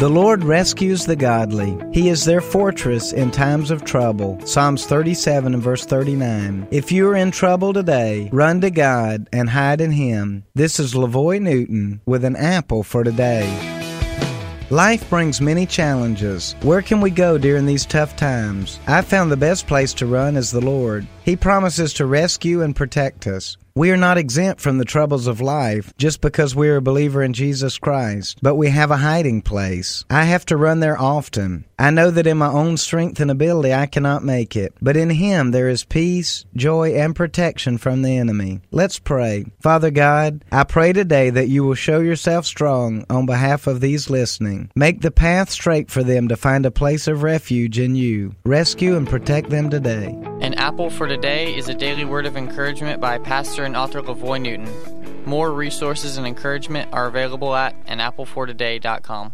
The Lord rescues the godly. He is their fortress in times of trouble. Psalms 37 and verse 39. If you are in trouble today, run to God and hide in Him. This is Lavoy Newton with an apple for today. Life brings many challenges. Where can we go during these tough times? I found the best place to run is the Lord. He promises to rescue and protect us. We are not exempt from the troubles of life just because we are a believer in Jesus Christ, but we have a hiding place. I have to run there often. I know that in my own strength and ability I cannot make it, but in Him there is peace, joy, and protection from the enemy. Let's pray. Father God, I pray today that you will show yourself strong on behalf of these listening. Make the path straight for them to find a place of refuge in you. Rescue and protect them today. An Apple for Today is a daily word of encouragement by pastor and author Lavoy Newton. More resources and encouragement are available at anapplefortoday.com.